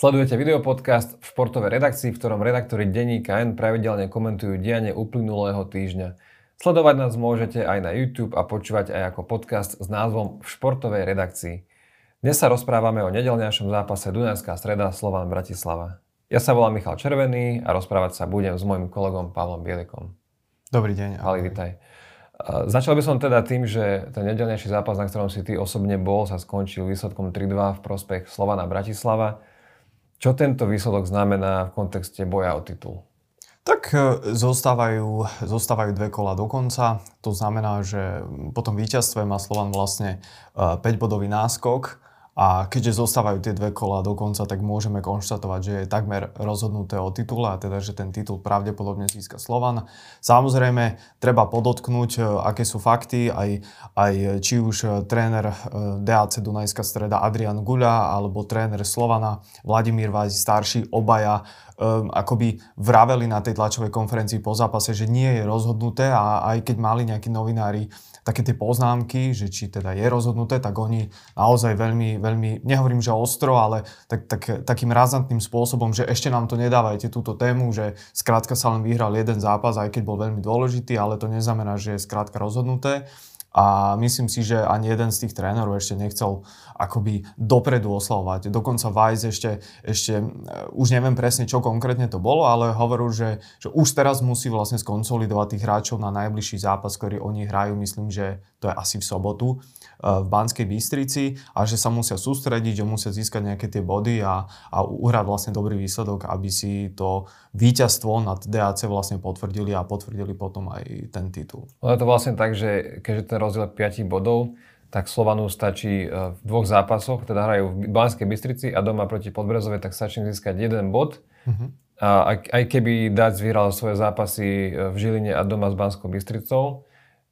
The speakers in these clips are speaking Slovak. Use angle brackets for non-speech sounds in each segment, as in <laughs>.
Sledujete videopodcast v športovej redakcii, v ktorom redaktori denníka N pravidelne komentujú dianie uplynulého týždňa. Sledovať nás môžete aj na YouTube a počúvať aj ako podcast s názvom V športovej redakcii. Dnes sa rozprávame o nedelňajšom zápase Dunajská streda Slovan Bratislava. Ja sa volám Michal Červený a rozprávať sa budem s mojim kolegom Pavlom Bielikom. Dobrý deň. Pali, vitaj. Začal by som teda tým, že ten nedelnejší zápas, na ktorom si ty osobne bol, sa skončil výsledkom 3-2 v prospech Slovana Bratislava. Čo tento výsledok znamená v kontexte boja o titul? Tak e, zostávajú, zostávajú dve kola do konca. To znamená, že po tom víťazstve má Slovan vlastne 5-bodový e, náskok a keďže zostávajú tie dve kola do konca, tak môžeme konštatovať, že je takmer rozhodnuté o titule a teda, že ten titul pravdepodobne získa Slovan. Samozrejme, treba podotknúť, e, aké sú fakty, aj, aj či už e, tréner e, DAC Dunajská streda Adrian Guľa alebo tréner Slovana Vladimír Vajs starší, obaja um, akoby vraveli na tej tlačovej konferencii po zápase, že nie je rozhodnuté a aj keď mali nejakí novinári také tie poznámky, že či teda je rozhodnuté, tak oni naozaj veľmi, veľmi, nehovorím, že ostro, ale tak, tak, takým razantným spôsobom, že ešte nám to nedávajte túto tému, že skrátka sa len vyhral jeden zápas, aj keď bol veľmi dôležitý, ale to neznamená, že je skrátka rozhodnuté. A myslím si, že ani jeden z tých trénerov ešte nechcel akoby dopredu oslavovať. Dokonca Weiss ešte, ešte už neviem presne, čo konkrétne to bolo, ale hovoril, že, že už teraz musí vlastne skonsolidovať tých hráčov na najbližší zápas, ktorý oni hrajú, myslím, že to je asi v sobotu v Banskej Bystrici a že sa musia sústrediť, že musia získať nejaké tie body a, a uhrať vlastne dobrý výsledok, aby si to víťazstvo nad DAC vlastne potvrdili a potvrdili potom aj ten titul. No je to vlastne tak, že keďže ten rozdiel 5 bodov, tak Slovanu stačí e, v dvoch zápasoch, teda hrajú v Banskej Bystrici a doma proti Podbrezove, tak stačí získať jeden bod. Uh-huh. A aj keby Dac vyhral svoje zápasy e, v Žiline a doma s Banskou Bystricou,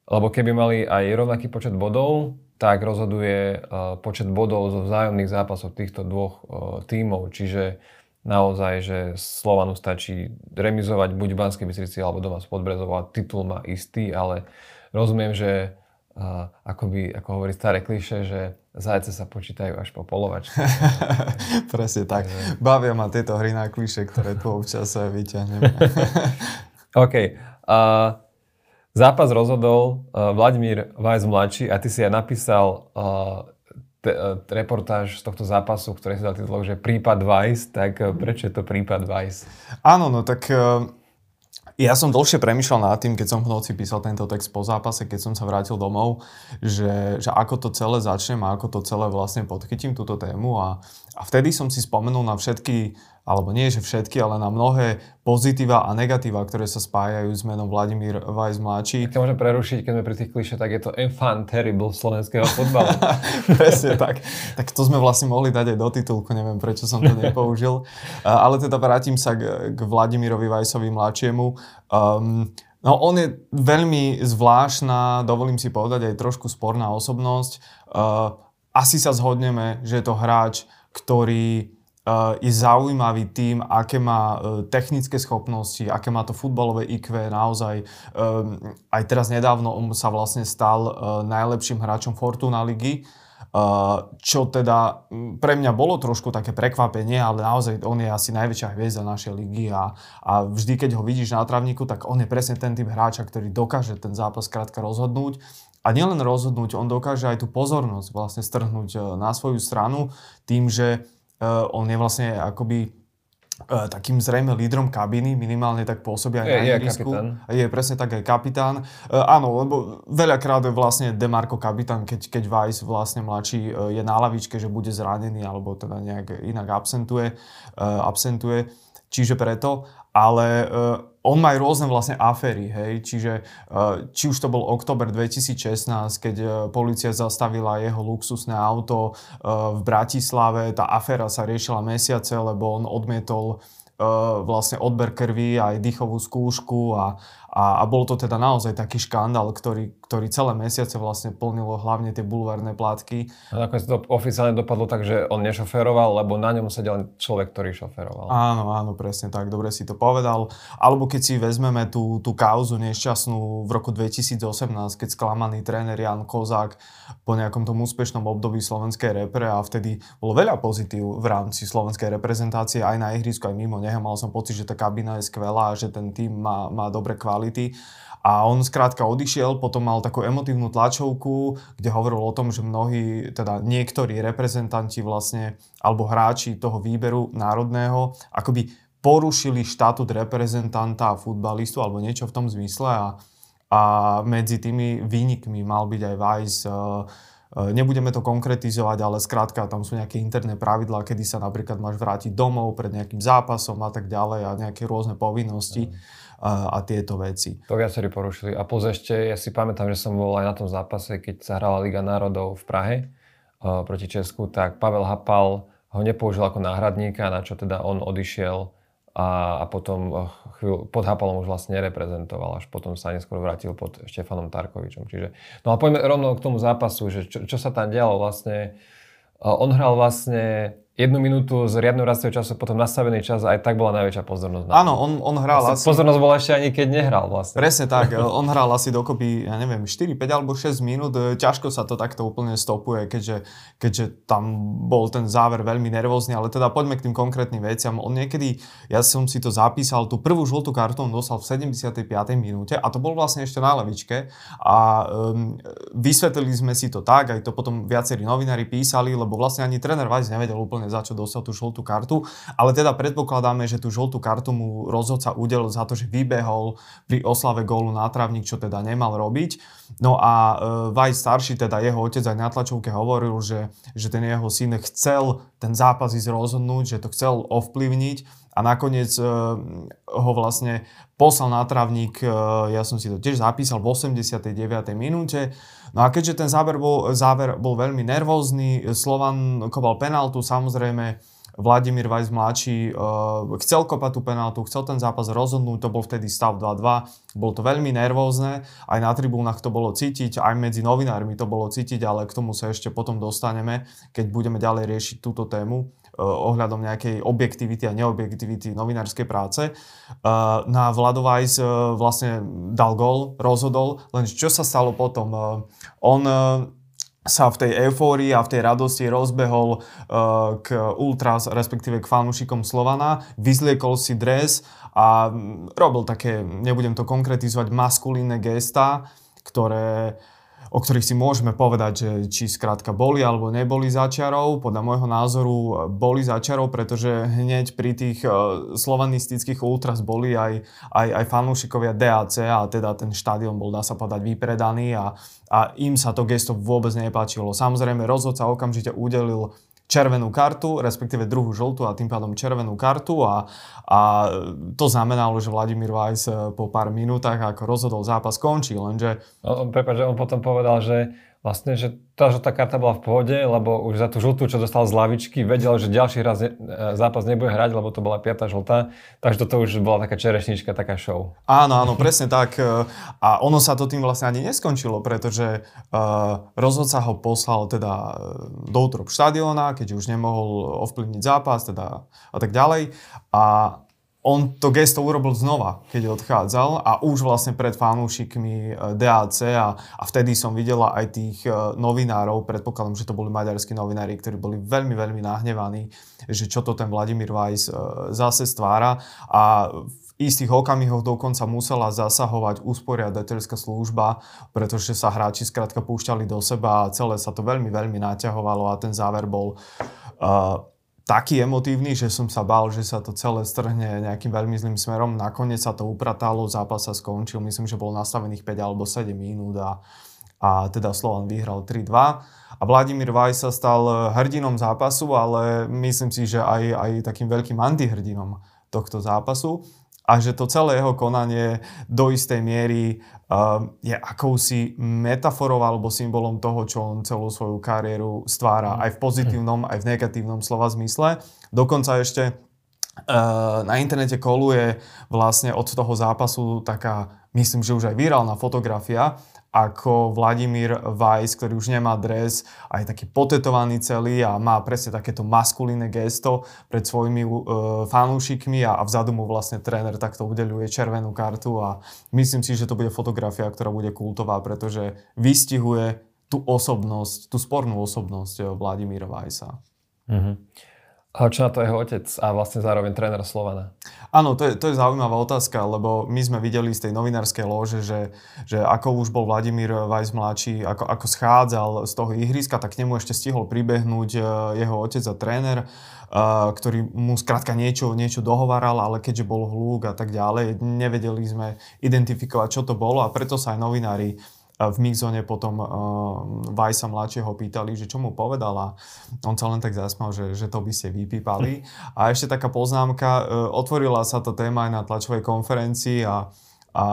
lebo keby mali aj rovnaký počet bodov, tak rozhoduje eh, počet bodov zo vzájomných zápasov týchto dvoch tímov. Čiže naozaj, že Slovanu stačí remizovať buď v Banskej Bystrici alebo doma z Podbrezov a titul má istý, ale rozumiem, že uh, by, ako hovorí staré kliše, že zajce sa počítajú až po polovačke. <laughs> Presne tak. Takže... Bavia ma tieto hry na kliše, ktoré tu občas vyťahneme. <laughs> OK. Uh, Zápas rozhodol uh, Vladimír Vajs mladší a ty si aj napísal uh, te, uh, reportáž z tohto zápasu, ktorý si dal titulok, že prípad Vajs, tak uh, prečo je to prípad Vajs? Áno, no tak uh, ja som dlhšie premyšľal nad tým, keď som v noci písal tento text po zápase, keď som sa vrátil domov, že, že ako to celé začnem a ako to celé vlastne podchytím túto tému. A, a vtedy som si spomenul na všetky alebo nie že všetky, ale na mnohé pozitíva a negatíva, ktoré sa spájajú s menom Vladimír Vajs mladší. Keď môžem prerušiť, keď sme pri tých kliše, tak je to enfant terrible slovenského fotbalu. <laughs> Presne tak. Tak to sme vlastne mohli dať aj do titulku, neviem prečo som to nepoužil. ale teda vrátim sa k, k Vladimírovi Vajsovi mladšiemu. Um, No on je veľmi zvláštna, dovolím si povedať, aj trošku sporná osobnosť. Uh, asi sa zhodneme, že je to hráč, ktorý je zaujímavý tým, aké má e, technické schopnosti, aké má to futbalové IQ, naozaj. E, aj teraz nedávno on sa vlastne stal najlepším hráčom Fortuna ligy, čo teda pre mňa bolo trošku také prekvapenie, ale naozaj on je asi najväčšia hviezda našej ligy a, a vždy, keď ho vidíš na travníku, tak on je presne ten typ hráča, ktorý dokáže ten zápas krátka rozhodnúť. A nielen rozhodnúť, on dokáže aj tú pozornosť vlastne strhnúť na svoju stranu tým, že on je vlastne akoby uh, takým zrejme lídrom kabiny, minimálne tak pôsobí aj je, na ihrisku. Je, je presne tak aj kapitán. Uh, áno, lebo veľakrát je vlastne Demarko kapitán, keď, keď Weiss vlastne mladší je na lavičke, že bude zranený alebo teda nejak inak absentuje. Absentuje. Čiže preto, ale uh, on má aj rôzne vlastne aféry, hej, čiže uh, či už to bol október 2016, keď uh, policia zastavila jeho luxusné auto v Bratislave, tá aféra sa riešila mesiace, lebo on odmietol vlastne odber krvi, aj dýchovú skúšku a, A, a bol to teda naozaj taký škandál, ktorý, ktorý celé mesiace vlastne plnilo hlavne tie bulvárne plátky. A nakoniec to oficiálne dopadlo tak, že on nešoferoval, lebo na ňom sedel človek, ktorý šoferoval. Áno, áno, presne tak, dobre si to povedal. Alebo keď si vezmeme tú, tú kauzu nešťastnú v roku 2018, keď sklamaný tréner Jan Kozák po nejakom tom úspešnom období slovenskej repre a vtedy bolo veľa pozitív v rámci slovenskej reprezentácie aj na ihrisku, aj mimo neho. Mal som pocit, že tá kabina je skvelá a že ten tým má, má dobre kvality. A on skrátka odišiel, potom mal takú emotívnu tlačovku, kde hovoril o tom, že mnohí, teda niektorí reprezentanti vlastne, alebo hráči toho výberu národného, akoby porušili štatút reprezentanta a futbalistu, alebo niečo v tom zmysle a, a medzi tými výnikmi mal byť aj Vice, uh, Nebudeme to konkretizovať, ale skrátka tam sú nejaké interné pravidlá, kedy sa napríklad máš vrátiť domov pred nejakým zápasom a tak ďalej a nejaké rôzne povinnosti. Mm a, a tieto veci. To viacerí porušili. A plus ešte, ja si pamätám, že som bol aj na tom zápase, keď sa hrala Liga národov v Prahe uh, proti Česku, tak Pavel Hapal ho nepoužil ako náhradníka, na čo teda on odišiel a, a potom chvíľu, pod Hapalom už vlastne nereprezentoval, až potom sa neskôr vrátil pod Štefanom Tarkovičom. Čiže, no a poďme rovno k tomu zápasu, že čo, čo sa tam dialo vlastne. On hral vlastne jednu minútu z riadneho rastieho času, potom nastavený čas a aj tak bola najväčšia pozornosť. Áno, on, on hral asi... Pozornosť bola ešte ani keď nehral vlastne. Presne tak, <laughs> on hral asi dokopy, ja neviem, 4, 5 alebo 6 minút. Ťažko sa to takto úplne stopuje, keďže, keďže tam bol ten záver veľmi nervózny, ale teda poďme k tým konkrétnym veciam. On niekedy, ja som si to zapísal, tú prvú žltú kartu on dostal v 75. minúte a to bol vlastne ešte na levičke a um, vysvetlili sme si to tak, aj to potom viacerí novinári písali, lebo vlastne ani tréner Vajs nevedel úplne za čo dostal tú žltú kartu, ale teda predpokladáme, že tú žltú kartu mu rozhodca udelil za to, že vybehol pri oslave gólu na trávnik, čo teda nemal robiť. No a e, Vaj starší, teda jeho otec aj na tlačovke hovoril, že, že ten jeho syn chcel ten zápas ísť rozhodnúť, že to chcel ovplyvniť a nakoniec e, ho vlastne poslal na trávnik, e, ja som si to tiež zapísal, v 89. minúte. No a keďže ten záver bol, záver bol veľmi nervózny, Slovan kopal penaltu, samozrejme Vladimír Vajs mladší uh, chcel kopať tú penaltu, chcel ten zápas rozhodnúť, to bol vtedy stav 2-2, bolo to veľmi nervózne, aj na tribúnach to bolo cítiť, aj medzi novinármi to bolo cítiť, ale k tomu sa ešte potom dostaneme, keď budeme ďalej riešiť túto tému. Eh, ohľadom nejakej objektivity a neobjektivity novinárskej práce. Uh, na Vlado Weiss uh, vlastne dal gol, rozhodol, len čo sa stalo potom? On sa v tej eufórii a v tej radosti rozbehol k ultras, respektíve k fanúšikom Slovana, vyzliekol si dres a mm, robil také, nebudem to konkretizovať, maskulínne gesta, ktoré uh, o ktorých si môžeme povedať, že či skrátka boli alebo neboli začiarov. Podľa môjho názoru e, boli začiarov, pretože hneď pri tých e, slovanistických ultras boli aj, aj, aj fanúšikovia DAC a teda ten štadión bol, dá sa povedať, vypredaný a, a im sa to gesto vôbec nepáčilo. Samozrejme, rozhodca okamžite udelil červenú kartu, respektíve druhú žltú a tým pádom červenú kartu a, a to znamenalo, že Vladimír eh, po pár minútach ako rozhodol zápas končí, lenže... On, prepáč, on potom povedal, že vlastne, že tá žltá karta bola v pohode, lebo už za tú žltú, čo dostal z lavičky, vedel, že ďalší raz ne, zápas nebude hrať, lebo to bola piata žltá. Takže toto už bola taká čerešnička, taká show. Áno, áno, presne tak. A ono sa to tým vlastne ani neskončilo, pretože uh, rozhodca ho poslal teda e, do útrop štadióna, keď už nemohol ovplyvniť zápas teda a tak ďalej. A on to gesto urobil znova, keď odchádzal a už vlastne pred fanúšikmi e, DAC a, a vtedy som videla aj tých e, novinárov, predpokladám, že to boli maďarskí novinári, ktorí boli veľmi, veľmi nahnevaní, že čo to ten Vladimír Weiss e, zase stvára. A v istých okamihoch dokonca musela zasahovať usporiadateľská služba, pretože sa hráči skrátka púšťali do seba a celé sa to veľmi, veľmi naťahovalo a ten záver bol uh, taký emotívny, že som sa bál, že sa to celé strhne nejakým veľmi zlým smerom. Nakoniec sa to upratalo, zápas sa skončil, myslím, že bol nastavených 5 alebo 7 minút a, a teda Slovan vyhral 3-2. A Vladimír Vaj sa stal hrdinom zápasu, ale myslím si, že aj, aj takým veľkým antihrdinom tohto zápasu a že to celé jeho konanie do istej miery uh, je akousi metaforou alebo symbolom toho, čo on celú svoju kariéru stvára aj v pozitívnom, aj v negatívnom slova zmysle. Dokonca ešte na internete koluje vlastne od toho zápasu taká, myslím, že už aj virálna fotografia, ako Vladimír Weiss, ktorý už nemá dres a je taký potetovaný celý a má presne takéto maskulínne gesto pred svojimi uh, fanúšikmi a, a vzadu mu vlastne tréner takto udeľuje červenú kartu a myslím si, že to bude fotografia, ktorá bude kultová, pretože vystihuje tú osobnosť, tú spornú osobnosť eh, Vladimíra Weissa. Mm-hmm. A čo na to jeho otec a vlastne zároveň tréner Slovana? Áno, to je, to je zaujímavá otázka, lebo my sme videli z tej novinárskej lože, že, že ako už bol Vladimír Vajs mladší, ako, ako schádzal z toho ihriska, tak k nemu ešte stihol pribehnúť e, jeho otec a tréner, uh, ktorý mu skrátka niečo, niečo dohovaral, ale keďže bol hlúk a tak ďalej, nevedeli sme identifikovať, čo to bolo a preto sa aj novinári v mixzone potom uh, Vajsa mladšieho pýtali, že čo mu povedal a on sa len tak zasmal, že, že to by ste vypípali. A ešte taká poznámka, uh, otvorila sa tá téma aj na tlačovej konferencii a a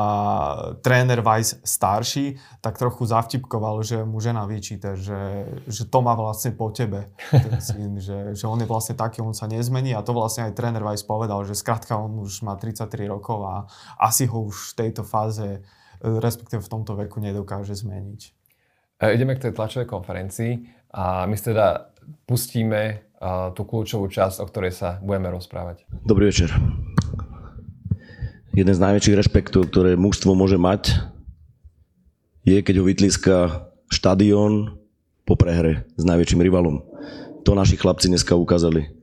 tréner Weiss starší tak trochu zavtipkoval, že mu žena vyčíta, že, že to má vlastne po tebe, <laughs> ten syn, že, že on je vlastne taký, on sa nezmení. A to vlastne aj tréner Weiss povedal, že skrátka on už má 33 rokov a asi ho už v tejto fáze respektíve v tomto veku nedokáže zmeniť. E, ideme k tej tlačovej konferencii a my teda pustíme e, tú kľúčovú časť, o ktorej sa budeme rozprávať. Dobrý večer. Jeden z najväčších rešpektov, ktoré mužstvo môže mať, je, keď ho vytlíska štadión po prehre s najväčším rivalom. To naši chlapci dneska ukázali.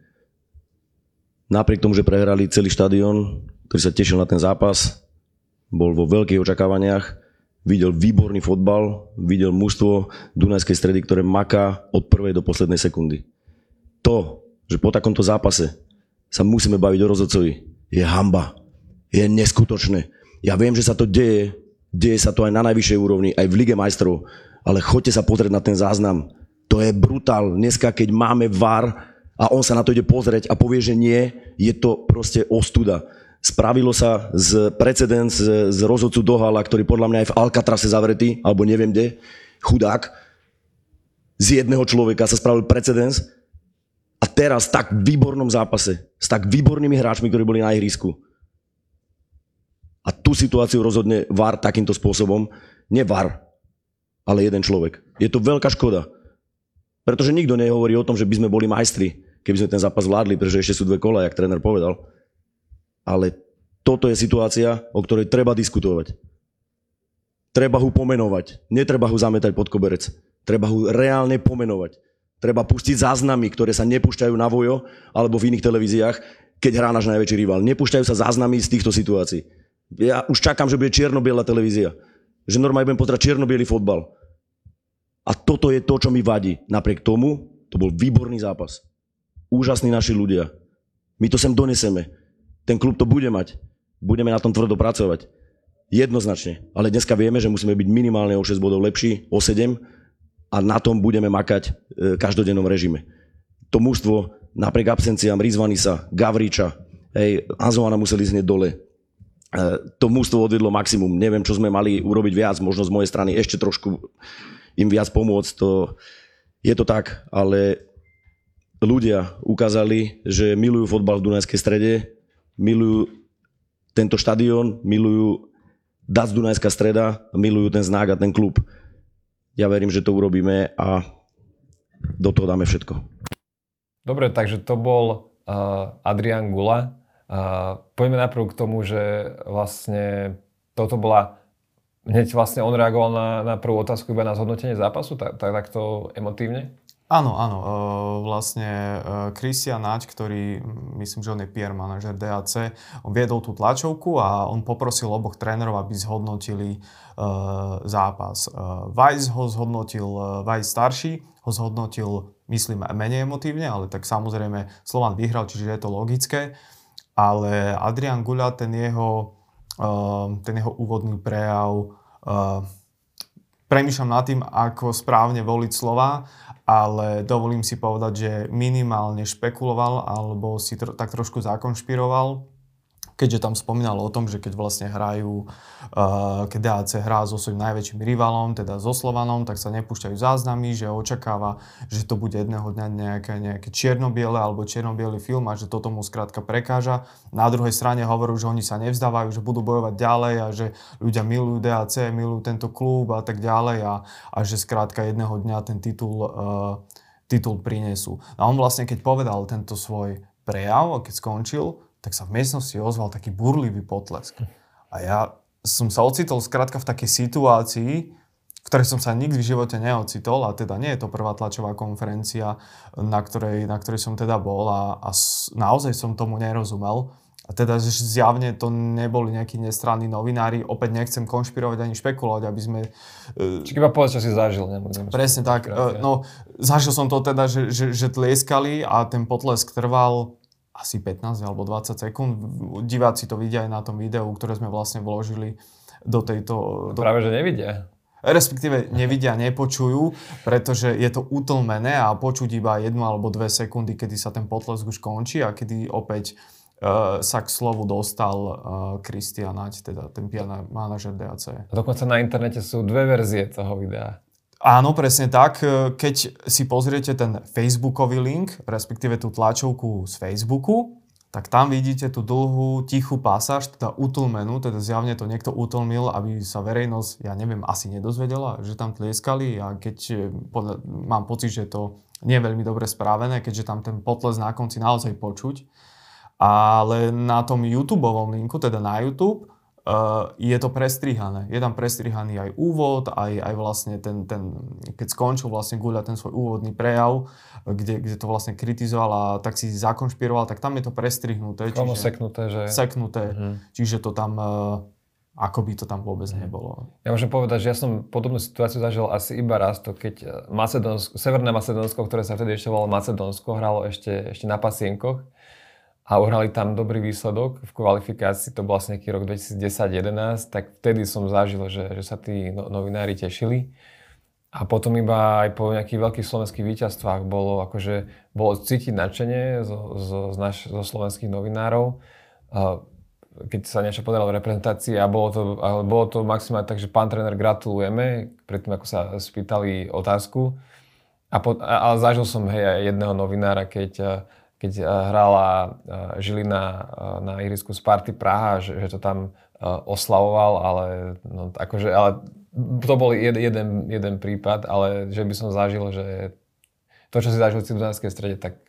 Napriek tomu, že prehrali celý štadión, ktorý sa tešil na ten zápas, bol vo veľkých očakávaniach, videl výborný fotbal, videl mužstvo Dunajskej stredy, ktoré maká od prvej do poslednej sekundy. To, že po takomto zápase sa musíme baviť o rozhodcovi, je hamba. Je neskutočné. Ja viem, že sa to deje, deje sa to aj na najvyššej úrovni, aj v Lige majstrov, ale choďte sa pozrieť na ten záznam. To je brutál. Dneska, keď máme VAR a on sa na to ide pozrieť a povie, že nie, je to proste ostuda. Spravilo sa z precedens z, rozhodcu Dohala, ktorý podľa mňa je v Alcatrase zavretý, alebo neviem kde, chudák. Z jedného človeka sa spravil precedens a teraz v tak výbornom zápase, s tak výbornými hráčmi, ktorí boli na ihrisku. A tú situáciu rozhodne VAR takýmto spôsobom. Nie VAR, ale jeden človek. Je to veľká škoda. Pretože nikto nehovorí o tom, že by sme boli majstri, keby sme ten zápas vládli, pretože ešte sú dve kola, jak tréner povedal ale toto je situácia, o ktorej treba diskutovať. Treba ho pomenovať. Netreba ho zametať pod koberec. Treba ho reálne pomenovať. Treba pustiť záznamy, ktoré sa nepúšťajú na vojo alebo v iných televíziách, keď hrá náš najväčší rival. Nepúšťajú sa záznamy z týchto situácií. Ja už čakám, že bude čierno-biela televízia. Že normálne budem pozerať čierno fotbal. A toto je to, čo mi vadí. Napriek tomu, to bol výborný zápas. Úžasní naši ľudia. My to sem doneseme. Ten klub to bude mať. Budeme na tom tvrdo pracovať. Jednoznačne. Ale dneska vieme, že musíme byť minimálne o 6 bodov lepší, o 7 a na tom budeme makať v e, každodennom režime. To mužstvo napriek absenciám Rizvanisa, Gavriča, hej, Azovana museli znieť dole. E, to mužstvo odvedlo maximum. Neviem, čo sme mali urobiť viac, možno z mojej strany ešte trošku im viac pomôcť. To, je to tak, ale ľudia ukázali, že milujú fotbal v Dunajskej strede, milujú tento štadión, milujú Dac Dunajská streda, milujú ten znak a ten klub. Ja verím, že to urobíme a do toho dáme všetko. Dobre, takže to bol uh, Adrian Gula. Uh, poďme najprv k tomu, že vlastne toto bola hneď vlastne on reagoval na, na prvú otázku iba na zhodnotenie zápasu, tak, tak takto emotívne? Áno, áno. E, vlastne Christian Naď, ktorý, myslím, že on je PR manažer DAC, on viedol tú tlačovku a on poprosil oboch trénerov, aby zhodnotili e, zápas. E, Weiss ho zhodnotil, Weiss starší ho zhodnotil, myslím, menej emotívne, ale tak samozrejme Slovan vyhral, čiže je to logické. Ale Adrian Guľa, ten jeho, ten jeho úvodný prejav, premýšľam nad tým, ako správne voliť slova ale dovolím si povedať, že minimálne špekuloval alebo si tro, tak trošku zakonšpiroval, keďže tam spomínal o tom, že keď vlastne hrajú, uh, keď DAC hrá so svojím najväčším rivalom, teda so Slovanom, tak sa nepúšťajú záznamy, že očakáva, že to bude jedného dňa nejaké, nejaké čierno-biele alebo čierno film a že toto mu skrátka prekáža. Na druhej strane hovorú, že oni sa nevzdávajú, že budú bojovať ďalej a že ľudia milujú DAC, milujú tento klub a tak ďalej a, a že skrátka jedného dňa ten titul, uh, titul prinesú. A on vlastne, keď povedal tento svoj prejav, keď skončil, tak sa v miestnosti ozval taký burlivý potlesk. A ja som sa ocitol skrátka v takej situácii, v ktorej som sa nikdy v živote neocitol a teda nie je to prvá tlačová konferencia, na ktorej, na ktorej som teda bol a, a naozaj som tomu nerozumel. A teda zjavne to neboli nejakí nestranní novinári. Opäť nechcem konšpirovať ani špekulovať, aby sme... Uh, Čiže iba povedz, čo si zažil. Nebudem presne tak. Uh, no, zažil som to teda, že, že, že tlieskali a ten potlesk trval asi 15 alebo 20 sekúnd. Diváci to vidia aj na tom videu, ktoré sme vlastne vložili do tejto... Do... Práve, že nevidia. Respektíve nevidia, nepočujú, pretože je to utlmené a počuť iba jednu alebo dve sekundy, kedy sa ten potlesk už končí a kedy opäť uh, sa k slovu dostal Kristian uh, Nať, teda ten piana manažer DAC. Dokonca na internete sú dve verzie toho videa. Áno, presne tak. E, keď si pozriete ten Facebookový link, respektíve tú tlačovku z Facebooku, tak tam vidíte tú dlhú, tichú pasáž, teda utlmenú, teda zjavne to niekto utlmil, aby sa verejnosť, ja neviem, asi nedozvedela, že tam tlieskali a keď e, podľa, mám pocit, že to nie je veľmi dobre správené, keďže tam ten potles na konci naozaj počuť. Ale na tom YouTube linku, teda na YouTube, je to prestrihané. Je tam prestrihaný aj úvod, aj, aj vlastne ten, ten, keď skončil vlastne Guľa ten svoj úvodný prejav, kde, kde to vlastne kritizoval a tak si zakonšpiroval, tak tam je to prestrihnuté. Čiže, seknuté, že... Seknuté, uh-huh. čiže to tam, uh, ako by to tam vôbec uh-huh. nebolo. Ja môžem povedať, že ja som podobnú situáciu zažil asi iba raz, to keď Macedónsko, Severné Macedónsko, ktoré sa vtedy ešte volalo Macedónsko, hralo ešte, ešte na pasienkoch a uhrali tam dobrý výsledok v kvalifikácii, to bol vlastne nejaký rok 2010-2011, tak vtedy som zažil, že, že sa tí no, novinári tešili. A potom iba aj po nejakých veľkých slovenských víťazstvách bolo, akože, bolo cítiť nadšenie zo, zo, zo, naš, zo slovenských novinárov, keď sa niečo podarilo v reprezentácii a bolo to, a bolo to maximálne tak, že pán tréner gratulujeme, predtým ako sa spýtali otázku. A po, a, ale zažil som hej, jedného novinára, keď keď eh, hrala eh, Žilina eh, na ihrisku Sparty Praha, že, že to tam oslavoval, ale, no, akože, ale to bol jed, jeden, jeden prípad, ale že by som zažil, že to, čo si zažil v Cibuzanskej strede, tak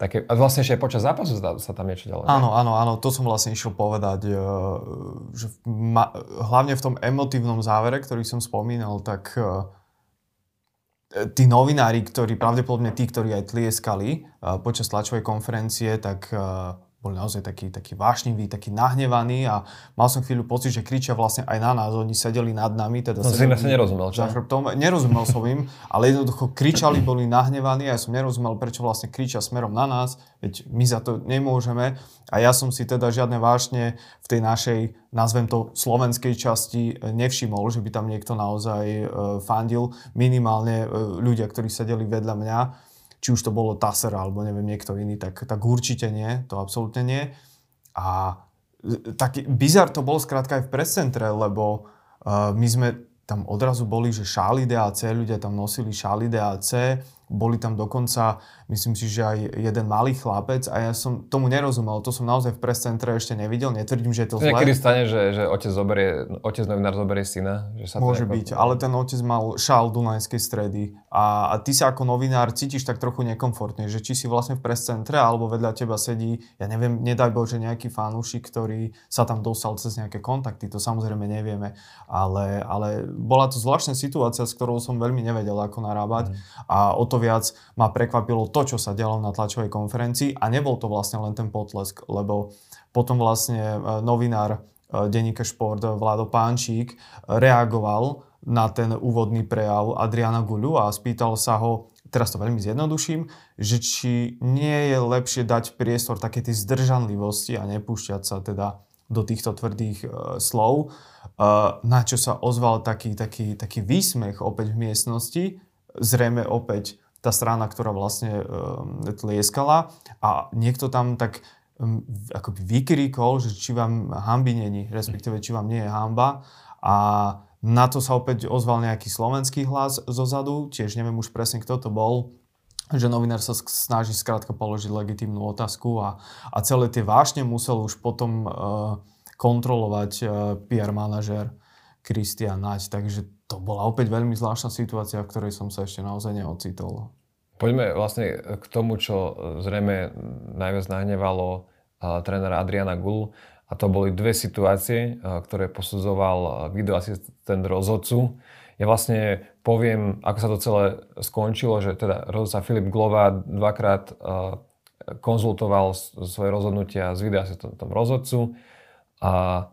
také, a vlastne ešte počas zápasu sa tam niečo ďalej. Áno, áno, áno, to som vlastne išiel povedať, že ma, hlavne v tom emotívnom závere, ktorý som spomínal, tak tí novinári, ktorí pravdepodobne tí, ktorí aj tlieskali uh, počas tlačovej konferencie, tak uh, boli naozaj takí, takí vášniví, takí nahnevaní a mal som chvíľu pocit, že kričia vlastne aj na nás. Oni sedeli nad nami. Teda no, sedeli, sa nerozumel, čo? Chrbtom. Nerozumel som im, ale jednoducho kričali, boli nahnevaní a ja som nerozumel, prečo vlastne kričia smerom na nás, veď my za to nemôžeme. A ja som si teda žiadne vášne v tej našej, nazvem to, slovenskej časti nevšimol, že by tam niekto naozaj uh, fandil. Minimálne uh, ľudia, ktorí sedeli vedľa mňa či už to bolo Taser alebo neviem niekto iný, tak, tak určite nie, to absolútne nie. A e, taký bizar to bol skrátka aj v prescentre, lebo uh, my sme tam odrazu boli, že šály DAC, ľudia tam nosili šály DAC, boli tam dokonca, myslím si, že aj jeden malý chlapec a ja som tomu nerozumel, to som naozaj v press centre ešte nevidel, netvrdím, že je to zlé. Niekedy stane, že, že otec, zoberie, otec novinár zoberie syna. Že sa Môže to byť, ale ten otec mal šál Dunajskej stredy a, a ty sa ako novinár cítiš tak trochu nekomfortne, že či si vlastne v press centre alebo vedľa teba sedí, ja neviem, nedaj Bože nejaký fanúšik, ktorý sa tam dostal cez nejaké kontakty, to samozrejme nevieme, ale, ale bola to zvláštna situácia, s ktorou som veľmi nevedel, ako narábať mm. a o to viac ma prekvapilo to, čo sa dialo na tlačovej konferencii a nebol to vlastne len ten potlesk, lebo potom vlastne e, novinár e, denníka Šport Vlado Pánčík reagoval na ten úvodný prejav Adriana Guľu a spýtal sa ho, teraz to veľmi zjednoduším, že či nie je lepšie dať priestor také tej zdržanlivosti a nepúšťať sa teda do týchto tvrdých uh, slov, uh, na čo sa ozval taký, taký, taký výsmech opäť v miestnosti, zrejme opäť tá strana, ktorá vlastne e, tlieskala a niekto tam tak um, akoby vykríkol, že či vám hamby není, respektíve či vám nie je hamba. A na to sa opäť ozval nejaký slovenský hlas zozadu, tiež neviem už presne kto to bol, že novinár sa snaží skrátka položiť legitímnu otázku a, a celé tie vášne musel už potom uh, kontrolovať uh, PR manažer Kristian Naď, takže to bola opäť veľmi zvláštna situácia, v ktorej som sa ešte naozaj neocitol. Poďme vlastne k tomu, čo zrejme najviac nahnevalo trénera Adriana Gulu. A to boli dve situácie, ktoré posudzoval videoasistent rozhodcu. Ja vlastne poviem, ako sa to celé skončilo, že teda rozhodca Filip Glova dvakrát konzultoval svoje rozhodnutia s videoasistentom rozhodcu a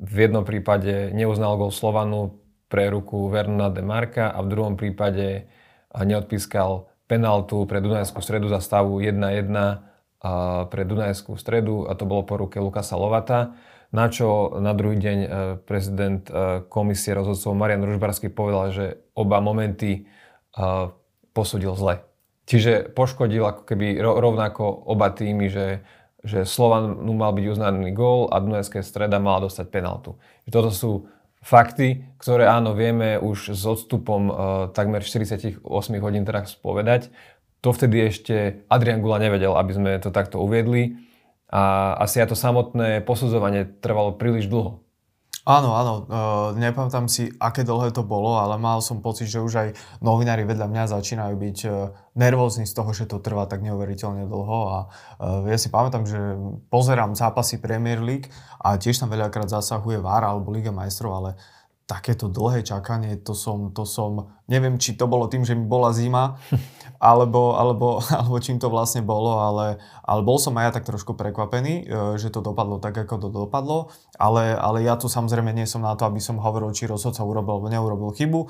v jednom prípade neuznal gol Slovanu pre ruku Vernona de Marka a v druhom prípade neodpískal penaltu pre Dunajskú stredu za stavu 1-1 pre Dunajskú stredu a to bolo po ruke Lukasa Lovata. Na čo na druhý deň e, prezident komisie rozhodcov Marian Ružbarský povedal, že oba momenty posudil zle. Čiže poškodil ako keby rovnako oba týmy, že, že Slovanu mal byť uznaný gól a Dunajská streda mala dostať penaltu. Toto sú fakty, ktoré áno, vieme už s odstupom uh, takmer 48 hodín teraz povedať. To vtedy ešte Adrian Gula nevedel, aby sme to takto uviedli. A asi aj to samotné posudzovanie trvalo príliš dlho. Áno, áno, uh, nepamätám si, aké dlhé to bolo, ale mal som pocit, že už aj novinári vedľa mňa začínajú byť uh, nervózni z toho, že to trvá tak neuveriteľne dlho a uh, ja si pamätám, že pozerám zápasy Premier League a tiež tam veľakrát zasahuje VAR alebo Liga majstrov, ale takéto dlhé čakanie, to som, to som, neviem, či to bolo tým, že mi bola zima, <laughs> alebo, alebo, alebo čím to vlastne bolo, ale, ale bol som aj ja tak trošku prekvapený, e, že to dopadlo tak, ako to dopadlo, ale, ale ja tu samozrejme nie som na to, aby som hovoril, či rozhodca urobil alebo neurobil chybu.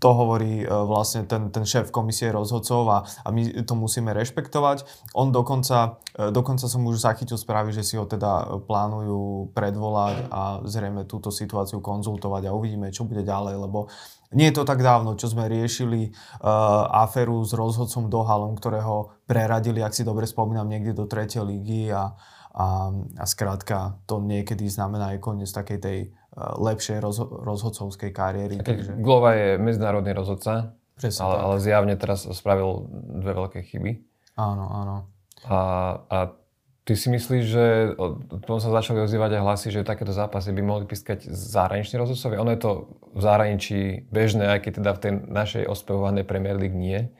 To hovorí e, vlastne ten, ten šéf komisie rozhodcov a, a my to musíme rešpektovať. On dokonca, e, dokonca som už zachytil správy, že si ho teda plánujú predvolať a zrejme túto situáciu konzultovať a uvidíme, čo bude ďalej, lebo nie je to tak dávno, čo sme riešili uh, aféru s rozhodcom Dohalom, ktorého preradili, ak si dobre spomínam, niekde do tretej lígy a, a, a skrátka to niekedy znamená aj koniec takej tej lepšej rozho- rozhodcovskej kariéry. Takže... Glova je medzinárodný rozhodca, ale, ale zjavne teraz spravil dve veľké chyby. Áno, áno. A, a Ty si myslíš, že potom sa začali ozývať aj hlasy, že takéto zápasy by mohli pískať zahraniční rozhodcovia? Ono je to v zahraničí bežné, aj keď teda v tej našej ospevovanej Premier League nie.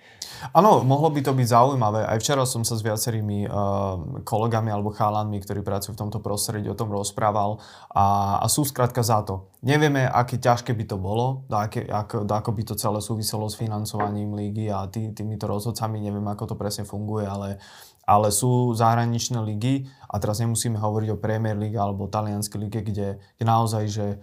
Áno, mohlo by to byť zaujímavé. Aj včera som sa s viacerými uh, kolegami alebo chálanmi, ktorí pracujú v tomto prostredí, o tom rozprával a, a sú skrátka za to. Nevieme, aké ťažké by to bolo, aké, ako, ako by to celé súviselo s financovaním lígy a tý, týmito rozhodcami, neviem, ako to presne funguje, ale ale sú zahraničné ligy a teraz nemusíme hovoriť o Premier League alebo talianskej lige, kde, kde naozaj že e,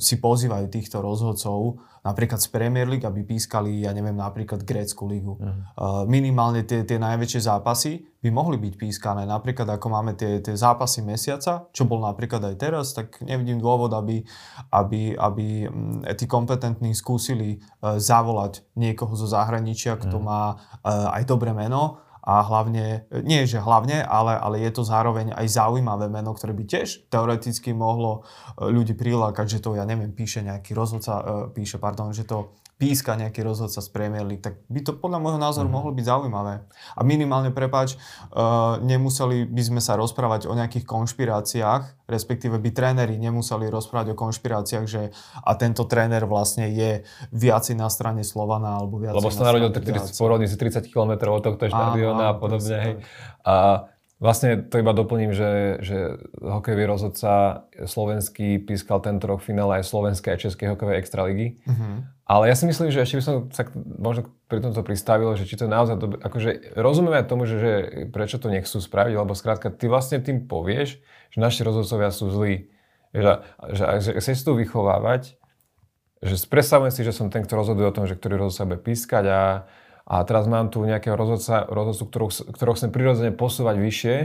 si pozývajú týchto rozhodcov napríklad z Premier League, aby pískali, ja neviem, napríklad grécku ligu. Uh-huh. Uh, minimálne tie, tie najväčšie zápasy by mohli byť pískané. Napríklad ako máme tie, tie zápasy mesiaca, čo bol napríklad aj teraz, tak nevidím dôvod, aby, aby, aby mm, tí kompetentní skúsili uh, zavolať niekoho zo zahraničia, kto uh-huh. má aj dobré meno a hlavne, nie že hlavne, ale, ale je to zároveň aj zaujímavé meno, ktoré by tiež teoreticky mohlo e, ľudí prilákať, že to, ja neviem, píše nejaký rozhodca, e, píše, pardon, že to píska nejaký rozhodca z Premier League, tak by to podľa môjho názoru mm. mohlo byť zaujímavé. A minimálne, prepáč, uh, nemuseli by sme sa rozprávať o nejakých konšpiráciách, respektíve by tréneri nemuseli rozprávať o konšpiráciách, že a tento tréner vlastne je viaci na strane Slovana alebo viac Lebo sa narodil 30, porodný si 30 km od tohto štadióna a podobne. Hej. A Vlastne to iba doplním, že, že hokejový rozhodca slovenský pískal tento rok finále aj slovenskej a českej hokejovej extraligy. Uh-huh. Ale ja si myslím, že ešte by som sa možno pri tomto pristavil, že či to naozaj dobre, akože rozumieme tomu, že, že prečo to nechcú spraviť, lebo skrátka ty vlastne tým povieš, že naši rozhodcovia sú zlí. Že, že, že chceš tu vychovávať, že predstavujem si, že som ten, kto rozhoduje o tom, že ktorý rozhodca bude pískať a a teraz mám tu nejakého rozhodca, rozhodcu, ktorého, ktorého chcem prirodzene posúvať vyššie,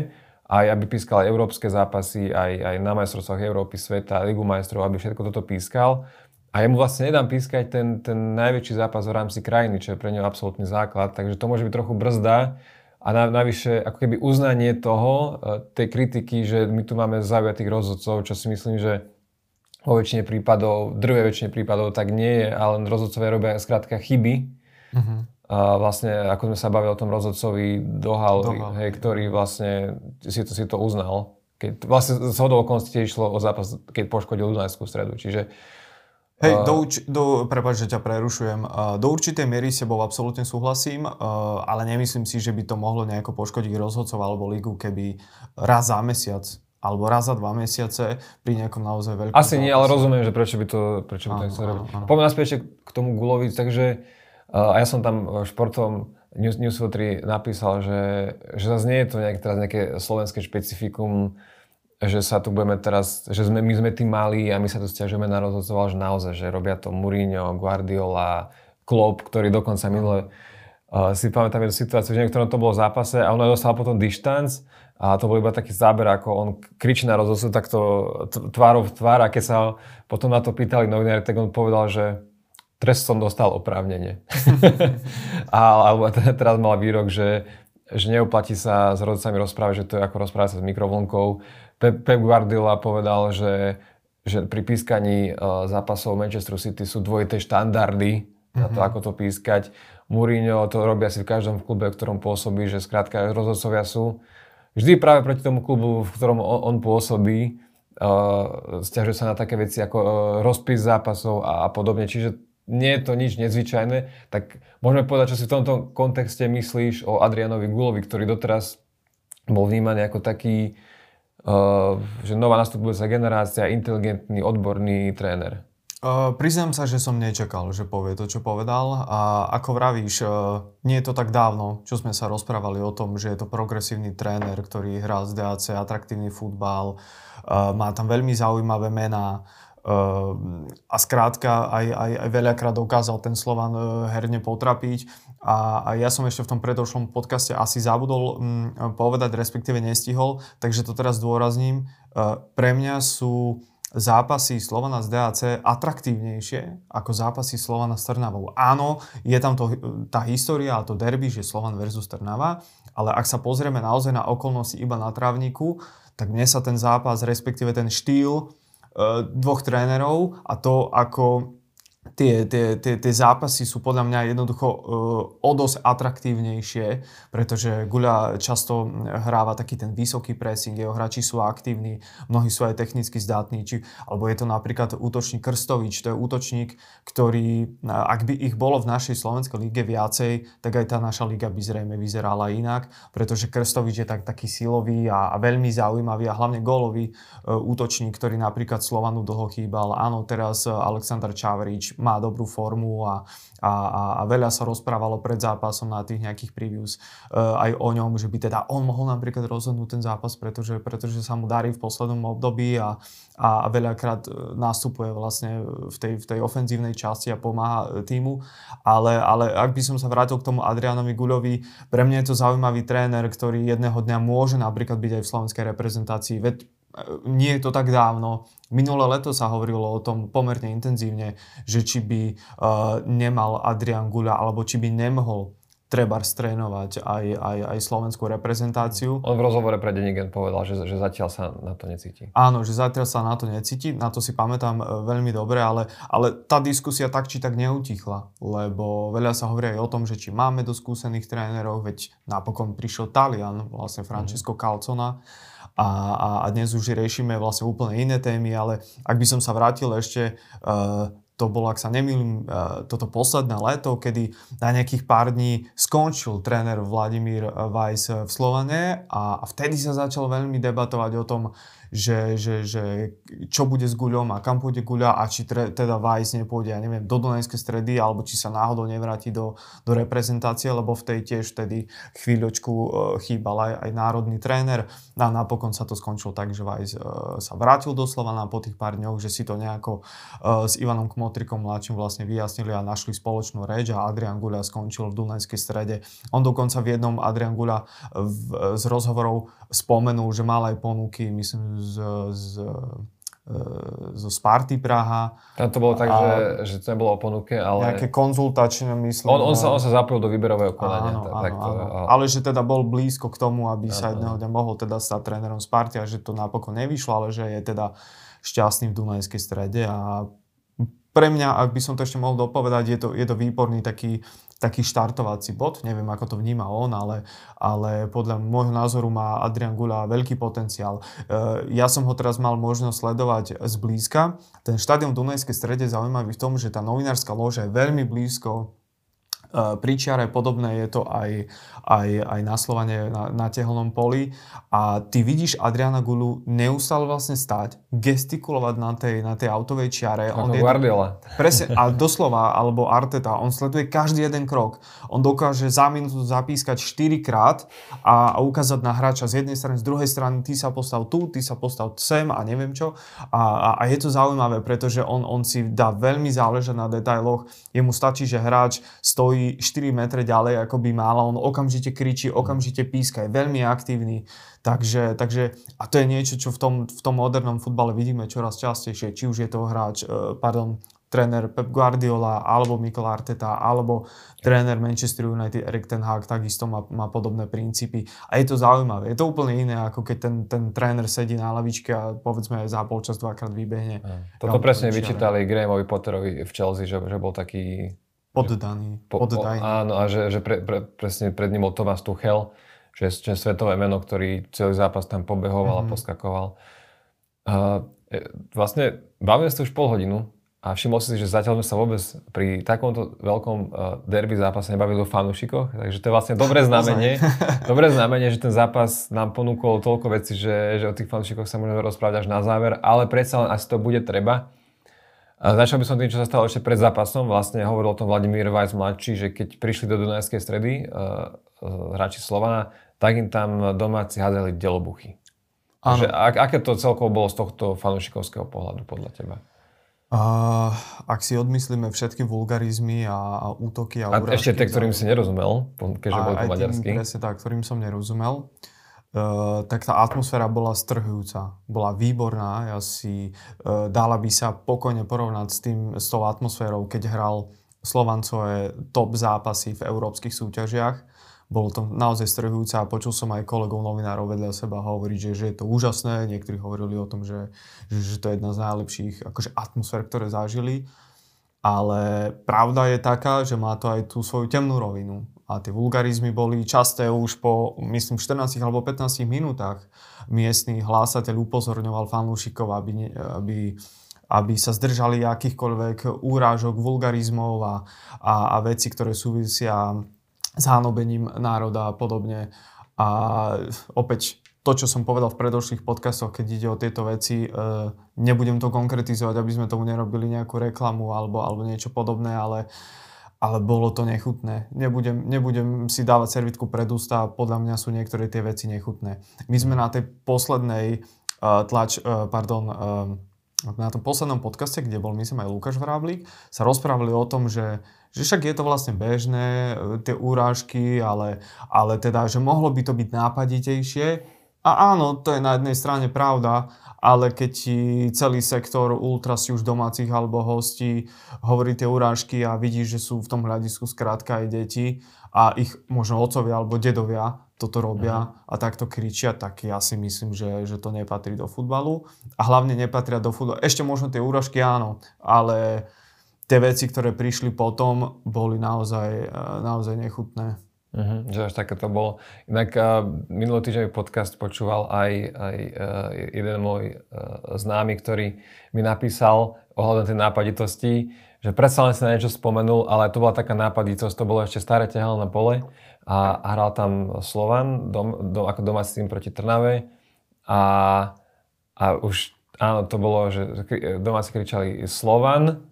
aj aby pískal aj európske zápasy, aj, aj na majstrovstvách Európy, sveta, Ligu majstrov, aby všetko toto pískal. A jemu vlastne nedám pískať ten, ten najväčší zápas v rámci krajiny, čo je pre neho absolútny základ. Takže to môže byť trochu brzda a na, navyše ako keby uznanie toho, e, tej kritiky, že my tu máme zaujatých rozhodcov, čo si myslím, že vo väčšine prípadov, drve väčšine prípadov tak nie je, ale rozhodcovia robia skrátka chyby. Uh-huh. A vlastne, ako sme sa bavili o tom rozhodcovi Dohal, Dohal. Hej, ktorý vlastne si to, si to uznal. Keď, vlastne z hodou okolností išlo o zápas, keď poškodil Dunajskú stredu. Čiže Hej, do, uč- do, prepáč, že ťa prerušujem. Do určitej miery s tebou absolútne súhlasím, ale nemyslím si, že by to mohlo nejako poškodiť rozhodcov alebo ligu, keby raz za mesiac alebo raz za dva mesiace pri nejakom naozaj veľkom Asi nie, ale rozumiem, že prečo by to, prečo by to nechcel robiť. Poďme naspäť k tomu Gulovi, takže a ja som tam v športovom News, News 3 napísal, že, že zase nie je to nejak, teraz nejaké slovenské špecifikum, že sa tu budeme teraz, že sme, my sme tí malí a my sa tu stiažujeme na rozhodcov, že naozaj, že robia to Mourinho, Guardiola, Klopp, ktorý dokonca minule uh, si pamätám jednu situáciu, že niektorom to bolo v zápase a on dostal potom dištanc a to bol iba taký záber, ako on kričí na rozhodcu takto tvárov v tvár a keď sa potom na to pýtali novinári, tak on povedal, že trest som dostal oprávnenie. <laughs> alebo teraz mal výrok, že že neoplatí sa s rodcami rozprávať, že to je ako rozprávať sa s mikrovlnkou. Pep Guardiola povedal, že, že pri pískaní uh, zápasov Manchester City sú dvojité štandardy mm-hmm. na to, mhm. ako to pískať. Mourinho to robí asi v každom klube, v ktorom pôsobí, že skrátka rozhodcovia sú vždy práve proti tomu klubu, v ktorom on, on pôsobí. Uh, stiažuje sa na také veci ako uh, rozpis zápasov a, a podobne. Čiže nie je to nič nezvyčajné, tak môžeme povedať, čo si v tomto kontexte myslíš o Adrianovi Gulovi, ktorý doteraz bol vnímaný ako taký, uh, že nová nastupujúca generácia, inteligentný, odborný tréner. Uh, priznám sa, že som nečakal, že povie to, čo povedal. A ako vravíš, uh, nie je to tak dávno, čo sme sa rozprávali o tom, že je to progresívny tréner, ktorý hrá z DAC, atraktívny futbal, uh, má tam veľmi zaujímavé mená. Ehm, a skrátka aj, aj, aj veľakrát dokázal ten Slovan e, herne potrapiť. A, a ja som ešte v tom predošlom podcaste asi zabudol m, povedať, respektíve nestihol, takže to teraz dôrazním. E, pre mňa sú zápasy Slovana z DAC atraktívnejšie ako zápasy Slovana s Trnavou. Áno, je tam to, tá história a to derby, že Slovan versus Trnava, ale ak sa pozrieme naozaj na okolnosti iba na trávniku, tak mne sa ten zápas, respektíve ten štýl dvoch trénerov a to, ako tie, tie, tie, tie zápasy sú podľa mňa jednoducho uh, o dosť atraktívnejšie, pretože Guľa často hráva taký ten vysoký pressing, jeho hráči sú aktívni, mnohí sú aj technicky zdatní, či, alebo je to napríklad útočník Krstovič, to je útočník, ktorý, ak by ich bolo v našej slovenskej lige viacej, tak aj tá naša liga by zrejme vyzerala inak, pretože Krstovič je tak, taký silový a, a veľmi zaujímavý a hlavne gólový uh, útočník, ktorý napríklad Slovanu dlho chýbal. Áno, teraz Aleksandr Čavrič má dobrú formu a, a, a veľa sa rozprávalo pred zápasom na tých nejakých previews uh, aj o ňom, že by teda on mohol napríklad rozhodnúť ten zápas, pretože, pretože sa mu darí v poslednom období a, a, a veľakrát e, nastupuje vlastne v tej, v tej ofenzívnej časti a pomáha e, týmu. Ale, ale ak by som sa vrátil k tomu Adrianovi Guľovi, pre mňa je to zaujímavý tréner, ktorý jedného dňa môže napríklad byť aj v slovenskej reprezentácii. Veď nie je to tak dávno. Minulé leto sa hovorilo o tom pomerne intenzívne, že či by uh, nemal Adrian Guľa, alebo či by nemohol treba strénovať aj, aj, aj slovenskú reprezentáciu. On v rozhovore pre Denigen povedal, že, že zatiaľ sa na to necíti. Áno, že zatiaľ sa na to necíti, na to si pamätám e, veľmi dobre, ale, ale tá diskusia tak či tak neutichla, lebo veľa sa hovorí aj o tom, že či máme do skúsených trénerov, veď napokon prišiel Talian, vlastne Francesco mm. Calcona, a, a, a dnes už riešime vlastne úplne iné témy, ale ak by som sa vrátil ešte uh, to bolo, ak sa nemýlim, uh, toto posledné leto, kedy na nejakých pár dní skončil tréner Vladimír Weiss v Slovane a, vtedy sa začalo veľmi debatovať o tom, že, že, že čo bude s Guľom a kam pôjde Guľa a či tre, teda Vajs nepôjde, ja neviem, do Dunajskej stredy alebo či sa náhodou nevráti do, do reprezentácie, lebo v tej tiež vtedy chvíľočku uh, chýbal aj, aj národný tréner a napokon sa to skončilo tak, že Vajs uh, sa vrátil do Slovana po tých pár dňoch, že si to nejako uh, s Ivanom Kmotrikom mladším vlastne vyjasnili a našli spoločnú reč a Adrian Guľa skončil v Dunajskej strede. On dokonca v jednom Adrian Guľa z rozhovorov spomenul, že mal aj ponuky, myslím, z, z zo Sparty Praha. Tam to bolo tak, že, že to nebolo o ponuke, ale... Nejaké konzultačné, myslím. On, on, sa, on sa zapojil do výberového konania. Áno, áno, áno. Ale že teda bol blízko k tomu, aby áno, sa jedného dňa mohol teda stať trénerom Sparty a že to napokon nevyšlo, ale že je teda šťastný v Dunajskej strede a pre mňa, ak by som to ešte mohol dopovedať, je to, je to výborný taký, taký štartovací bod. Neviem, ako to vníma on, ale, ale podľa môjho názoru má Adrian Gula veľký potenciál. E, ja som ho teraz mal možnosť sledovať zblízka. Ten štadión Dunajskej strede zaujímavý v tom, že tá novinárska loža je veľmi blízko Eh, Príčiare podobné je to aj, aj, aj na Slovane na, na tehelnom poli a ty vidíš Adriana Gulu neustále vlastne stáť, gestikulovať na tej, na tej autovej čiare. Ako on je, Guardiola. Presne, a doslova, alebo Arteta, on sleduje každý jeden krok. On dokáže za minútu zapískať 4 krát a, a ukázať na hráča z jednej strany, z druhej strany, ty sa postav tu, ty sa postav sem a neviem čo. A, a, a je to zaujímavé, pretože on, on si dá veľmi záležať na detailoch. Jemu stačí, že hráč stojí 4 metre ďalej, ako by mal. On okamžite kričí, okamžite píska, je veľmi aktívny. Takže, takže a to je niečo, čo v tom, v tom modernom futbale vidíme čoraz častejšie. Či už je to hráč, e, pardon, tréner Pep Guardiola, alebo Mikel Arteta, alebo tréner Manchester United Erik Ten Hag takisto má, má podobné princípy. A je to zaujímavé. Je to úplne iné, ako keď ten, ten tréner sedí na lavičke a povedzme za polčas dvakrát vybehne. Toto presne vyčítali Grahamovi Potterovi v Chelsea, že, že bol taký Poddaný. Po, poddaný. Po, áno, a že, že pre, pre, presne pred ním Thomas Tuchel, že je svetové meno, ktorý celý zápas tam pobehoval mm-hmm. a poskakoval. Uh, vlastne bavíme sa už pol hodinu a všimol si, že zatiaľ sme sa vôbec pri takomto veľkom uh, derby zápase nebavili o fanúšikoch, takže to je vlastne dobré <laughs> znamenie. <laughs> dobré znamenie, že ten zápas nám ponúkol toľko vecí, že, že o tých fanúšikoch sa môžeme rozprávať až na záver, ale predsa len asi to bude treba. A začal by som tým, čo sa stalo ešte pred zápasom. Vlastne hovoril o tom Vladimír Vajs mladší, že keď prišli do Dunajskej stredy uh, uh, hráči Slovana, tak im tam domáci hádali delobuchy. Že, ak, aké to celkovo bolo z tohto fanúšikovského pohľadu podľa teba? Uh, ak si odmyslíme všetky vulgarizmy a, a útoky a, a ešte tie, ktorým si nerozumel, keďže bol to maďarský. Presne tak, ktorým som nerozumel. Uh, tak tá atmosféra bola strhujúca, bola výborná. Ja si, uh, dala by sa pokojne porovnať s, tým, s tou atmosférou, keď hral Slovancové top zápasy v európskych súťažiach. Bolo to naozaj strhujúce a počul som aj kolegov novinárov vedľa seba hovoriť, že, že je to úžasné. Niektorí hovorili o tom, že, že, že to je jedna z najlepších akože, atmosfér, ktoré zažili. Ale pravda je taká, že má to aj tú svoju temnú rovinu a tie vulgarizmy boli časté už po, myslím, 14 alebo 15 minútach. Miestný hlásateľ upozorňoval fanúšikov, aby, aby, aby sa zdržali akýchkoľvek úrážok, vulgarizmov a, a, a veci, ktoré súvisia s hánobením národa a podobne. A opäť to, čo som povedal v predošlých podcastoch, keď ide o tieto veci, e, nebudem to konkretizovať, aby sme tomu nerobili nejakú reklamu alebo, alebo niečo podobné, ale ale bolo to nechutné. Nebudem, nebudem si dávať servitku pred ústa, podľa mňa sú niektoré tie veci nechutné. My sme na tej poslednej uh, tlač, uh, pardon, uh, na tom poslednom podcaste, kde bol myslím aj Lukáš Vráblík, sa rozprávali o tom, že, že však je to vlastne bežné, tie úrážky, ale, ale teda, že mohlo by to byť nápaditejšie. A áno, to je na jednej strane pravda, ale keď ti celý sektor ultra si už domácich alebo hostí hovorí tie urážky a vidíš, že sú v tom hľadisku skrátka aj deti a ich možno otcovia alebo dedovia toto robia uh-huh. a takto kričia, tak ja si myslím, že, že to nepatrí do futbalu a hlavne nepatria do futbalu. Ešte možno tie úražky áno, ale tie veci, ktoré prišli potom, boli naozaj, naozaj nechutné. Uh-huh, že až také to bolo. Inak uh, minulý týždeň podcast počúval aj, aj uh, jeden môj uh, známy, ktorý mi napísal ohľadom tej nápaditosti, že predsa len si na niečo spomenul, ale to bola taká nápaditosť, to bolo ešte staré tehelné pole a, hral tam Slovan dom, dom, ako domáci tým proti Trnave a, a už áno, to bolo, že domáci kričali Slovan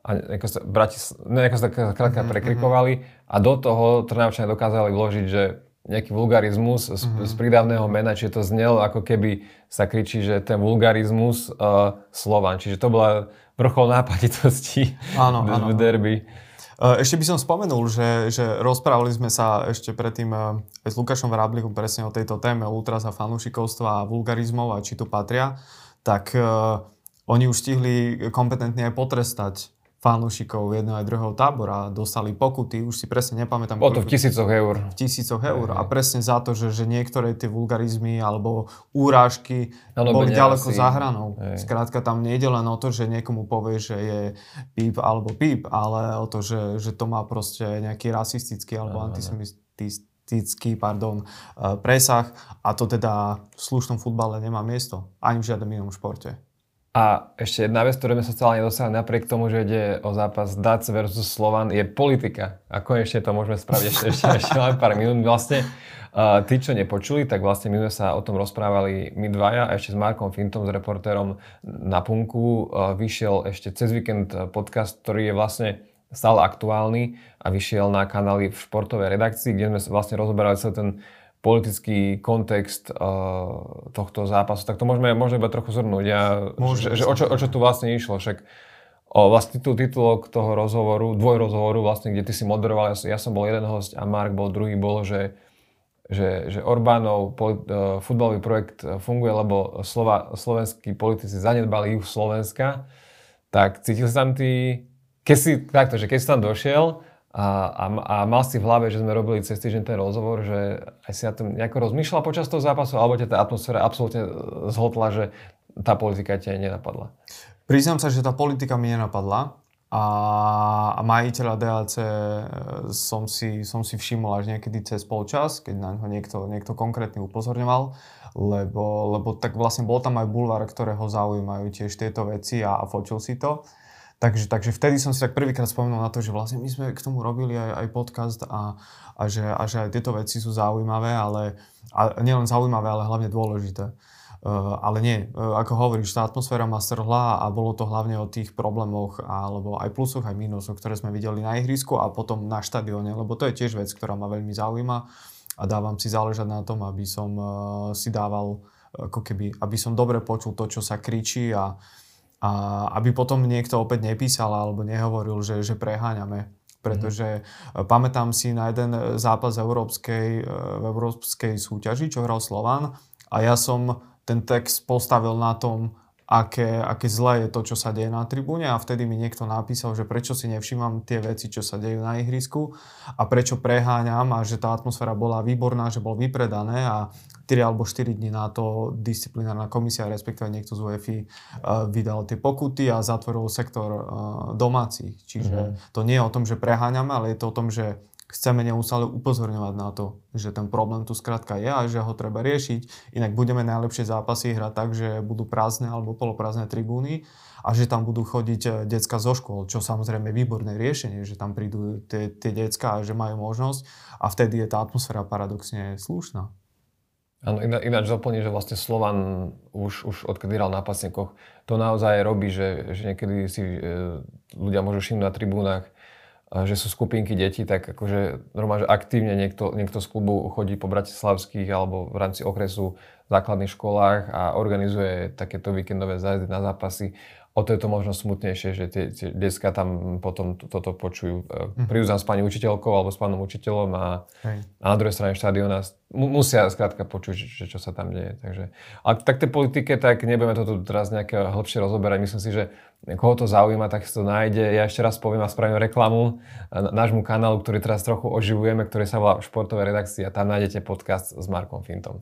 a nejako sa, Bratis, nejako sa tak krátka mm-hmm. prekrikovali a do toho Trnavčania dokázali vložiť, že nejaký vulgarizmus z, mm-hmm. z prídavného mena, čiže to znelo ako keby sa kričí, že ten vulgarizmus uh, Slovan. Čiže to bola vrchol nápaditosti áno, v, áno. v derby. Ešte by som spomenul, že, že rozprávali sme sa ešte predtým aj s Lukášom Vráblikom presne o tejto téme ultras a fanúšikovstva a vulgarizmov a či tu patria. Tak oni už stihli kompetentne aj potrestať fanúšikov jedného aj druhého tábora dostali pokuty, už si presne nepamätám. Bolo to v tisícoch eur. V tisícoch eur a presne za to, že, že niektoré tie vulgarizmy alebo úrážky ano, boli ďaleko asi... za hranou. Hej. Skrátka tam nejde len o to, že niekomu povie, že je píp alebo píp, ale o to, že, že to má proste nejaký rasistický alebo ano, antisemitický pardon, e, presah a to teda v slušnom futbale nemá miesto. Ani v žiadnom inom športe. A ešte jedna vec, ktorú sme sa stále nedosiahli, napriek tomu, že ide o zápas Dac versus Slovan, je politika. A konečne to môžeme spraviť ešte, ešte, ešte len pár minút. Vlastne uh, tí, čo nepočuli, tak vlastne my sme sa o tom rozprávali my dvaja ešte s Markom Fintom, s reportérom na Punku. Uh, vyšiel ešte cez víkend podcast, ktorý je vlastne stále aktuálny a vyšiel na kanály v športovej redakcii, kde sme vlastne rozoberali celý ten politický kontext uh, tohto zápasu, tak to môžeme, môžeme iba trochu zhrnúť. Ja, že, že o, čo, o čo tu vlastne išlo, však o, vlastne titul, titulok toho rozhovoru, dvojrozhovoru, vlastne, kde ty si moderoval, ja, ja som bol jeden host a Mark bol druhý, bol, že, že, že Orbánov polit, uh, futbalový projekt funguje, lebo Slova, slovenskí politici zanedbali juh Slovenska, tak cítil si tam ty, keď si, takto, že keď si tam došiel, a, a, a mal si v hlave, že sme robili cez týždeň ten rozhovor, že aj si na tom nejako rozmýšľal počas toho zápasu, alebo ťa tá atmosféra absolútne zhotla, že tá politika ťa nenapadla? Priznám sa, že tá politika mi nenapadla a, a majiteľa DAC e, som si, som si všimol až niekedy cez polčas, keď na ňo niekto, niekto konkrétny upozorňoval, lebo, lebo tak vlastne bol tam aj bulvár, ktorého zaujímajú tiež tieto veci a, a fotil si to. Takže, takže vtedy som si tak prvýkrát spomenul na to, že vlastne my sme k tomu robili aj, aj podcast a, a, že, a že aj tieto veci sú zaujímavé, ale a nielen zaujímavé, ale hlavne dôležité. Uh, ale nie, uh, ako hovoríš, tá atmosféra ma strhla a bolo to hlavne o tých problémoch alebo aj plusoch, aj mínusoch, ktoré sme videli na ihrisku a potom na štadióne, lebo to je tiež vec, ktorá ma veľmi zaujíma a dávam si záležať na tom, aby som uh, si dával, ako keby, aby som dobre počul to, čo sa kričí a, a aby potom niekto opäť nepísal alebo nehovoril, že, že preháňame. Pretože mm. pamätám si na jeden zápas európskej, e, v európskej súťaži, čo hral Slovan a ja som ten text postavil na tom, aké, aké zlé je to, čo sa deje na tribúne a vtedy mi niekto napísal, že prečo si nevšímam tie veci, čo sa dejú na ihrisku a prečo preháňam a že tá atmosféra bola výborná, že bol vypredané a 3 alebo 4 dní na to disciplinárna komisia, respektíve niekto z UEFI uh, vydal tie pokuty a zatvoril sektor uh, domácich. Čiže mm-hmm. to nie je o tom, že preháňame, ale je to o tom, že chceme neustále upozorňovať na to, že ten problém tu skrátka je a že ho treba riešiť. Inak budeme najlepšie zápasy hrať tak, že budú prázdne alebo poloprázdne tribúny a že tam budú chodiť eh, decka zo škôl, čo samozrejme je výborné riešenie, že tam prídu tie, tie decka a že majú možnosť a vtedy je tá atmosféra paradoxne slušná. Áno, ináč doplní, že vlastne Slovan už, už odkedy hral na pasníkoch, to naozaj robí, že, že niekedy si e, ľudia môžu všimnúť na tribúnach, že sú skupinky detí, tak akože normálne, že aktívne niekto, niekto z klubu chodí po bratislavských alebo v rámci okresu v základných školách a organizuje takéto víkendové zájazdy na zápasy o to je to možno smutnejšie, že tie, tie detská tam potom toto počujú. Mm-hmm. Prídu tam s pani učiteľkou alebo s pánom učiteľom a, a na druhej strane štadióna musia skrátka počuť, že čo sa tam deje. Takže, ale tak tej politike, tak nebudeme to tu teraz nejaké hĺbšie rozoberať. Myslím si, že koho to zaujíma, tak si to nájde. Ja ešte raz poviem a spravím reklamu nášmu kanálu, ktorý teraz trochu oživujeme, ktorý sa volá Športové redakcie a tam nájdete podcast s Markom Fintom.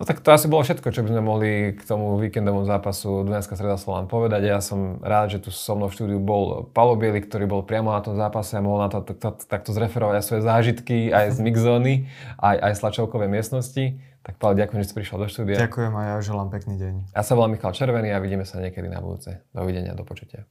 No tak to asi bolo všetko, čo by sme mohli k tomu víkendovom zápasu Dunajská streda Slován povedať. Ja som rád, že tu so mnou v štúdiu bol Palo Bieli, ktorý bol priamo na tom zápase a mohol na to takto zreferovať aj svoje zážitky, aj z mixzóny, aj, aj z tlačovkovej miestnosti. Tak Palo, ďakujem, že si prišiel do štúdia. Ďakujem a ja želám pekný deň. Ja sa volám Michal Červený a vidíme sa niekedy na budúce. Dovidenia, do počutia.